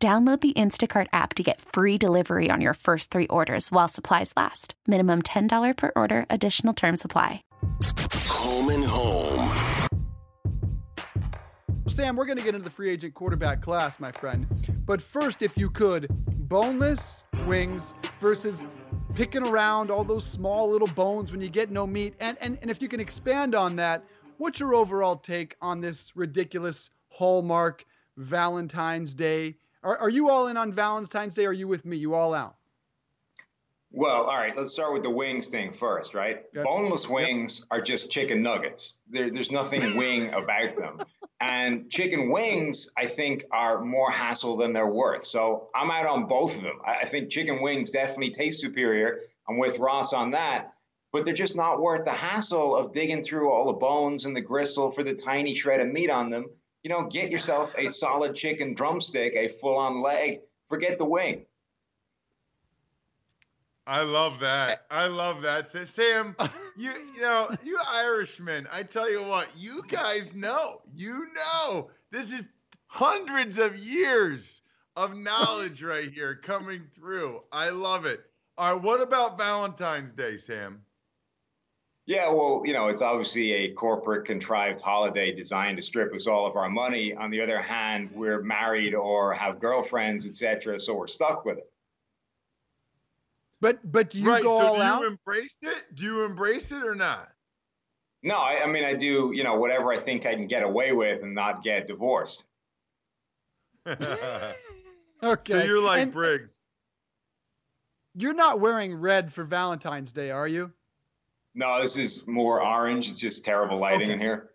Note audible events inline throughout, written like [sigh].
Download the Instacart app to get free delivery on your first three orders while supplies last. Minimum $10 per order, additional term supply. Home and home. Sam, we're going to get into the free agent quarterback class, my friend. But first, if you could, boneless wings versus picking around all those small little bones when you get no meat. And, and, and if you can expand on that, what's your overall take on this ridiculous Hallmark Valentine's Day? Are, are you all in on Valentine's Day? Or are you with me? You all out? Well, all right, let's start with the wings thing first, right? Yep. Boneless wings yep. are just chicken nuggets. There, there's nothing [laughs] wing about them. And chicken wings, I think, are more hassle than they're worth. So I'm out on both of them. I think chicken wings definitely taste superior. I'm with Ross on that, but they're just not worth the hassle of digging through all the bones and the gristle for the tiny shred of meat on them. You know, get yourself a solid chicken drumstick, a full on leg. Forget the wing. I love that. Eh. I love that. So, Sam, you you know, you Irishmen, I tell you what, you guys know. You know. This is hundreds of years of knowledge right here coming through. I love it. All right, what about Valentine's Day, Sam? Yeah, well, you know, it's obviously a corporate contrived holiday designed to strip us all of our money. On the other hand, we're married or have girlfriends, etc., so we're stuck with it. But but do you right, go so all do out? you embrace it? Do you embrace it or not? No, I, I mean I do. You know, whatever I think I can get away with and not get divorced. [laughs] [laughs] okay. So you're like And Briggs. You're not wearing red for Valentine's Day, are you? No, this is more orange. It's just terrible lighting Okay. in here.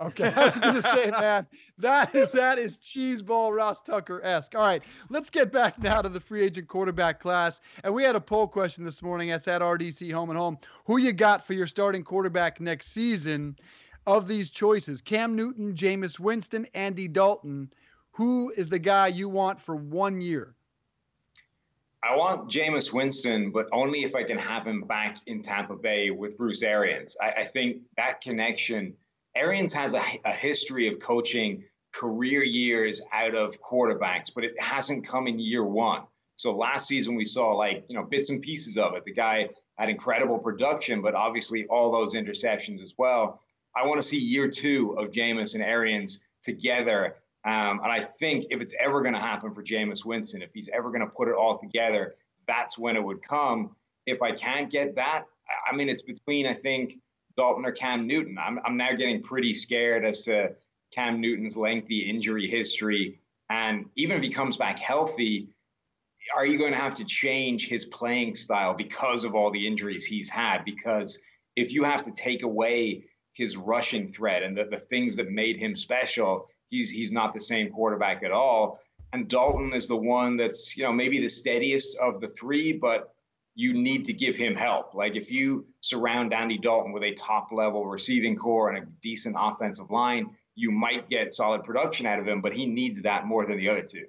Okay, I was gonna say, [laughs] man, that is that is cheeseball Ross Tucker esque. All right, let's get back now to the free agent quarterback class. And we had a poll question this morning. That's at RDC Home and Home. Who you got for your starting quarterback next season? Of these choices, Cam Newton, Jameis Winston, Andy Dalton. Who is the guy you want for one year? I want Jameis Winston, but only if I can have him back in Tampa Bay with Bruce Arians. I, I think that connection. Arians has a, a history of coaching career years out of quarterbacks, but it hasn't come in year one. So last season we saw like you know bits and pieces of it. The guy had incredible production, but obviously all those interceptions as well. I want to see year two of Jameis and Arians together. Um, and I think if it's ever going to happen for Jameis Winston, if he's ever going to put it all together, that's when it would come. If I can't get that, I mean, it's between, I think, Dalton or Cam Newton. I'm, I'm now getting pretty scared as to Cam Newton's lengthy injury history. And even if he comes back healthy, are you going to have to change his playing style because of all the injuries he's had? Because if you have to take away his rushing threat and the, the things that made him special, he's he's not the same quarterback at all. And Dalton is the one that's, you know, maybe the steadiest of the three, but you need to give him help. Like if you surround Andy Dalton with a top level receiving corps and a decent offensive line, you might get solid production out of him, but he needs that more than the other two.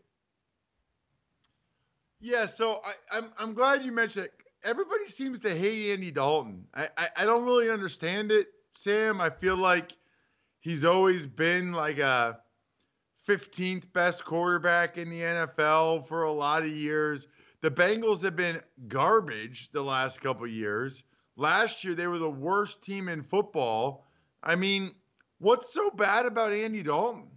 Yeah, so I, I'm I'm glad you mentioned it. Everybody seems to hate Andy Dalton. I, I, I don't really understand it, Sam. I feel like he's always been like a 15th best quarterback in the NFL for a lot of years. The Bengals have been garbage the last couple years. Last year they were the worst team in football. I mean, what's so bad about Andy Dalton?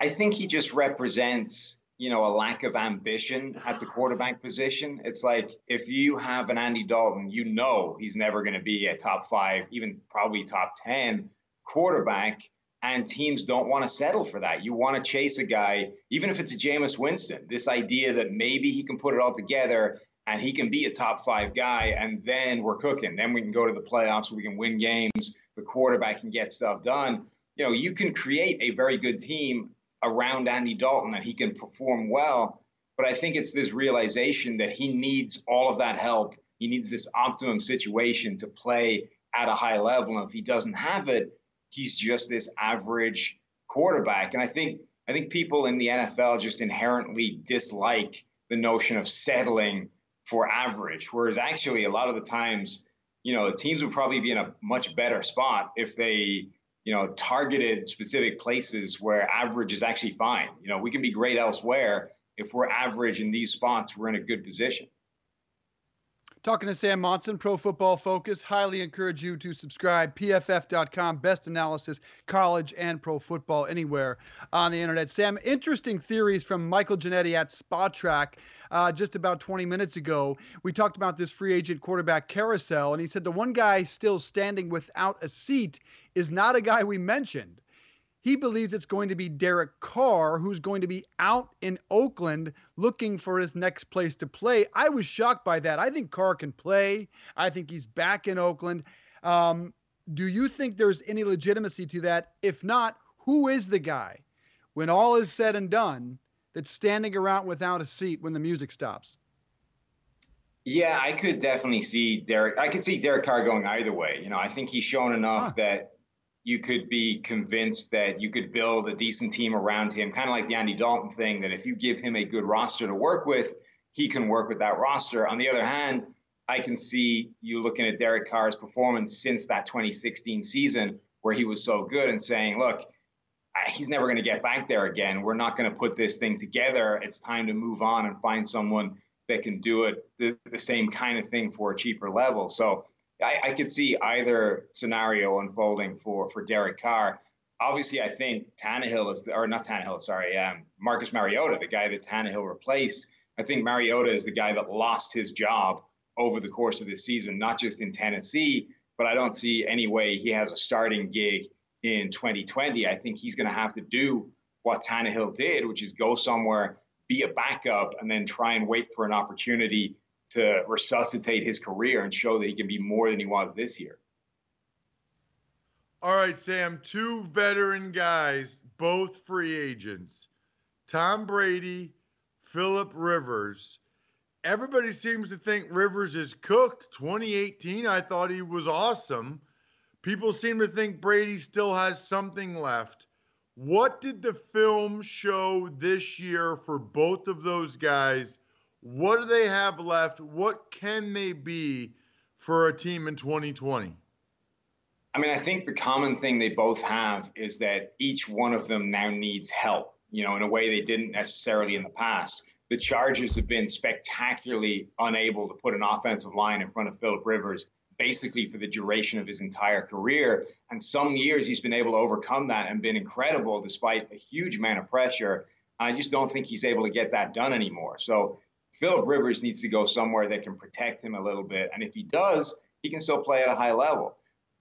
I think he just represents, you know, a lack of ambition at the quarterback position. It's like if you have an Andy Dalton, you know he's never going to be a top five, even probably top 10 quarterback. And teams don't want to settle for that. You want to chase a guy, even if it's a Jameis Winston, this idea that maybe he can put it all together and he can be a top five guy, and then we're cooking. Then we can go to the playoffs, we can win games, the quarterback can get stuff done. You know, you can create a very good team around Andy Dalton and he can perform well. But I think it's this realization that he needs all of that help. He needs this optimum situation to play at a high level. And if he doesn't have it, he's just this average quarterback. And I think I think people in the NFL just inherently dislike the notion of settling for average, whereas actually a lot of the times, you know, the teams would probably be in a much better spot if they, you know, targeted specific places where average is actually fine. You know, we can be great elsewhere. If we're average in these spots, we're in a good position. Talking to Sam Monson, Pro Football Focus. Highly encourage you to subscribe. PFF.com, best analysis, college and pro football anywhere on the internet. Sam, interesting theories from Michael Ginnitti at Spotrac uh, just about 20 minutes ago. We talked about this free agent quarterback carousel, and he said the one guy still standing without a seat is not a guy we mentioned. He believes it's going to be Derek Carr, who's going to be out in Oakland looking for his next place to play. I was shocked by that. I think Carr can play. I think he's back in Oakland. Um, do you think there's any legitimacy to that? If not, who is the guy, when all is said and done, that's standing around without a seat when the music stops? Yeah, I could definitely see Derek. I could see Derek Carr going either way. You know, I think he's shown enough huh. that you could be convinced that you could build a decent team around him, kind of like the Andy Dalton thing, that if you give him a good roster to work with, he can work with that roster. On the other hand, I can see you looking at Derek Carr's performance since that 2016 season where he was so good and saying, look, he's never going to get back there again. We're not going to put this thing together. It's time to move on and find someone that can do it the, the same kind of thing for a cheaper level. So I, I could see either scenario unfolding for for Derek Carr. Obviously, I think Tannehill is, the, or not Tannehill, sorry, um, Marcus Mariota, the guy that Tannehill replaced. I think Mariota is the guy that lost his job over the course of this season, not just in Tennessee, but I don't see any way he has a starting gig in 2020. I think he's going to have to do what Tannehill did, which is go somewhere, be a backup, and then try and wait for an opportunity to resuscitate his career and show that he can be more than he was this year. All right, Sam, two veteran guys, both free agents. Tom Brady, Philip Rivers. Everybody seems to think Rivers is cooked. 2018, I thought he was awesome. People seem to think Brady still has something left. What did the film show this year for both of those guys what do they have left? What can they be for a team in 2020? I mean, I think the common thing they both have is that each one of them now needs help, you know, in a way they didn't necessarily in the past. The Chargers have been spectacularly unable to put an offensive line in front of Philip Rivers basically for the duration of his entire career. And some years he's been able to overcome that and been incredible despite a huge amount of pressure. I just don't think he's able to get that done anymore. So Philip Rivers needs to go somewhere that can protect him a little bit. And if he does, he can still play at a high level.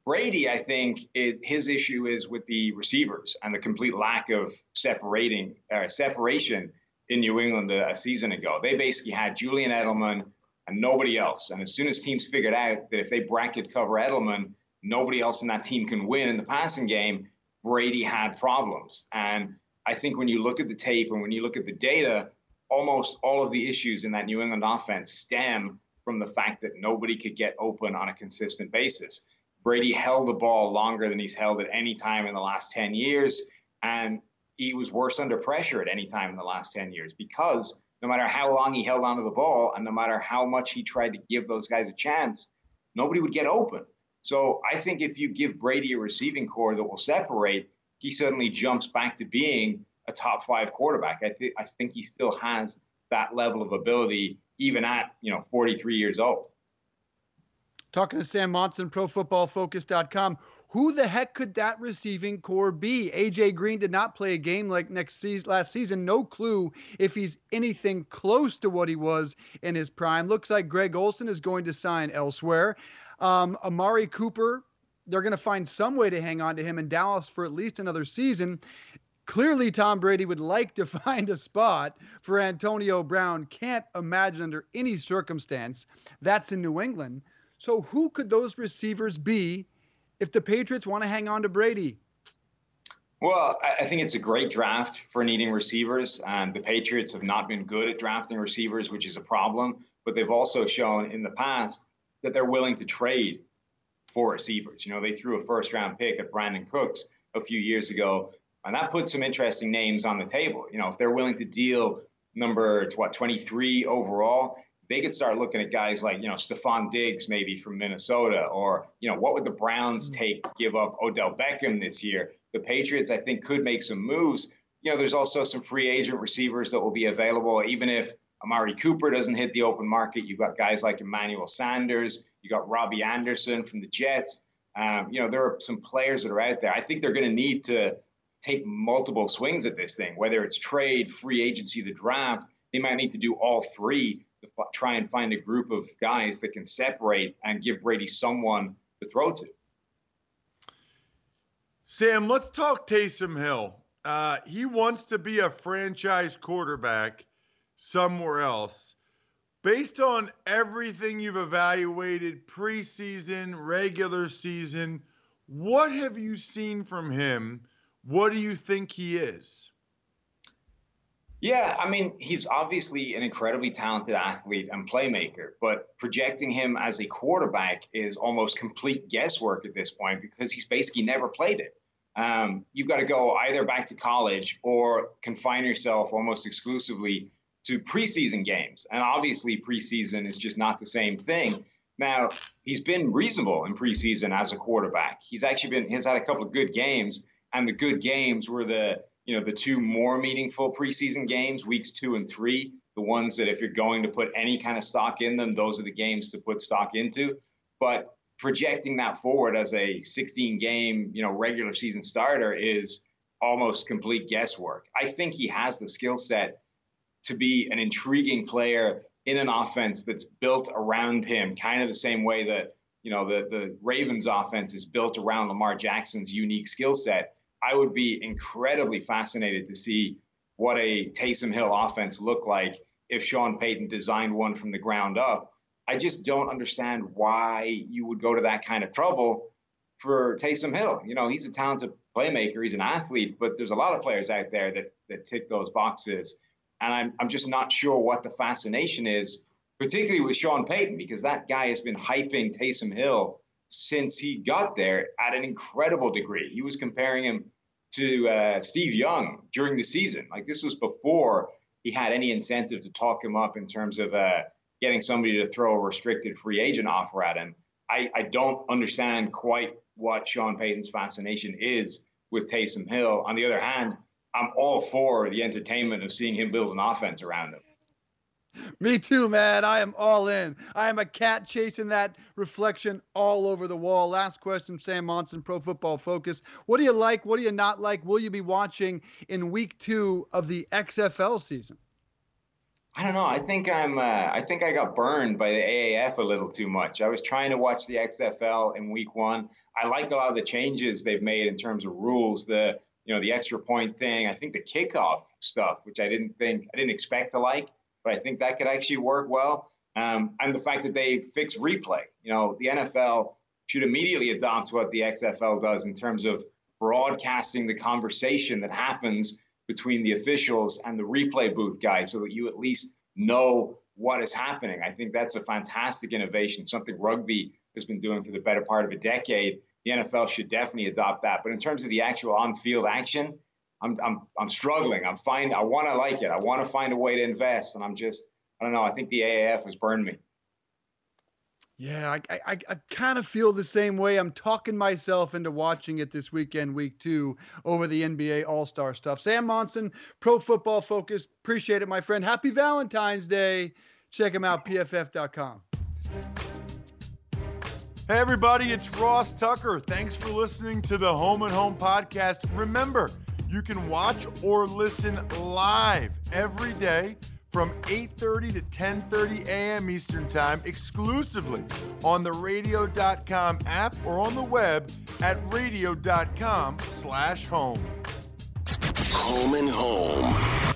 Brady, I think, is his issue is with the receivers and the complete lack of separating uh, separation in New England a, a season ago. They basically had Julian Edelman and nobody else. And as soon as teams figured out that if they bracket cover Edelman, nobody else in that team can win in the passing game, Brady had problems. And I think when you look at the tape and when you look at the data, almost all of the issues in that New England offense stem from the fact that nobody could get open on a consistent basis. Brady held the ball longer than he's held at any time in the last 10 years. And he was worse under pressure at any time in the last 10 years because no matter how long he held onto the ball and no matter how much he tried to give those guys a chance, nobody would get open. So I think if you give Brady a receiving corps that will separate, he suddenly jumps back to being a top five quarterback. I think I think he still has that level of ability even at you know 43 years old. Talking to Sam Monson, ProFootballFocus.com. Who the heck could that receiving corps be? AJ Green did not play a game like next season, last season. No clue if he's anything close to what he was in his prime. Looks like Greg Olsen is going to sign elsewhere. Um, Amari Cooper, they're going to find some way to hang on to him in Dallas for at least another season. Clearly, Tom Brady would like to [laughs] find a spot for Antonio Brown. Can't imagine under any circumstance that's in New England. So, who could those receivers be if the Patriots want to hang on to Brady? Well, I think it's a great draft for needing receivers. Um, the Patriots have not been good at drafting receivers, which is a problem. But they've also shown in the past that they're willing to trade for receivers. You know, they threw a first round pick at Brandin Cooks a few years ago, and that puts some interesting names on the table. You know, if they're willing to deal number what 23 overall, they could start looking at guys like, you know, Stefon Diggs maybe from Minnesota, or, you know, what would the Browns mm. take to give up Odell Beckham this year? The Patriots, I think, could make some moves. You know, there's also some free agent receivers that will be available, even if Amari Cooper doesn't hit the open market. You've got guys like Emmanuel Sanders. You got Robby Anderson from the Jets. Um, you know, there are some players that are out there. I think they're going to need to take multiple swings at this thing, whether it's trade, free agency, the draft. They might need to do all three to f- try and find a group of guys that can separate and give Brady someone to throw to. Sam, let's talk Taysom Hill. Uh, he wants to be a franchise quarterback somewhere else. Based on everything you've evaluated preseason, regular season, what have you seen from him? What do you think he is? Yeah, I mean, he's obviously an incredibly talented athlete and playmaker, but projecting him as a quarterback is almost complete guesswork at this point because he's basically never played it. Um, you've got to go either back to college or confine yourself almost exclusively to preseason games. And obviously, preseason is just not the same thing. Now, he's been reasonable in preseason as a quarterback. He's actually been, he's had a couple of good games, and the good games were the you know the two more meaningful preseason games, weeks two and three, the ones that if you're going to put any kind of stock in them, those are the games to put stock into. But projecting that forward as a 16 game, you know, regular season starter is almost complete guesswork. I think he has the skill set to be an intriguing player in an offense that's built around him, kind of the same way that you know the the Ravens offense is built around Lamar Jackson's unique skill set. I would be incredibly fascinated to see what a Taysom Hill offense looked like if Sean Payton designed one from the ground up. I just don't understand why you would go to that kind of trouble for Taysom Hill. You know, he's a talented playmaker, he's an athlete, but there's a lot of players out there that that tick those boxes. And I'm I'm just not sure what the fascination is, particularly with Sean Payton, because that guy has been hyping Taysom Hill since he got there at an incredible degree. He was comparing him to uh, Steve Young during the season. Like this was before he had any incentive to talk him up in terms of uh, getting somebody to throw a restricted free agent offer at him. I, I don't understand quite what Sean Payton's fascination is with Taysom Hill. On the other hand, I'm all for the entertainment of seeing him build an offense around him. [laughs] Me too, man. I am all in. I am a cat chasing that reflection all over the wall. Last question, Sam Monson, Pro Football Focus. What do you like? What do you not like? Will you be watching in week two of the XFL season? I don't know. I think I'm. Uh, I think I got burned by the AAF a little too much. I was trying to watch the XFL in week one. I like a lot of the changes they've made in terms of rules. The you know the extra point thing. I think the kickoff stuff, which I didn't think I didn't expect to like but I think that could actually work well. Um, and the fact that they fix replay. You know, the NFL should immediately adopt what the XFL does in terms of broadcasting the conversation that happens between the officials and the replay booth guys so that you at least know what is happening. I think that's a fantastic innovation, something rugby has been doing for the better part of a decade. The NFL should definitely adopt that. But in terms of the actual on field action, I'm I'm I'm struggling. I'm fine. I want to like it. I want to find a way to invest, and I'm just I don't know. I think the AAF has burned me. Yeah, I, I, I kind of feel the same way. I'm talking myself into watching it this weekend, week two, over the NBA All Star stuff. Sam Monson, Pro Football Focus. Appreciate it, my friend. Happy Valentine's Day. Check him out, pff.com. Hey, everybody, it's Ross Tucker. Thanks for listening to the Home and Home podcast. Remember, you can watch or listen live every day from 8:30 to 10:30 a.m. Eastern Time exclusively on the radio.com app or on the web at radio.com/home. Home and home.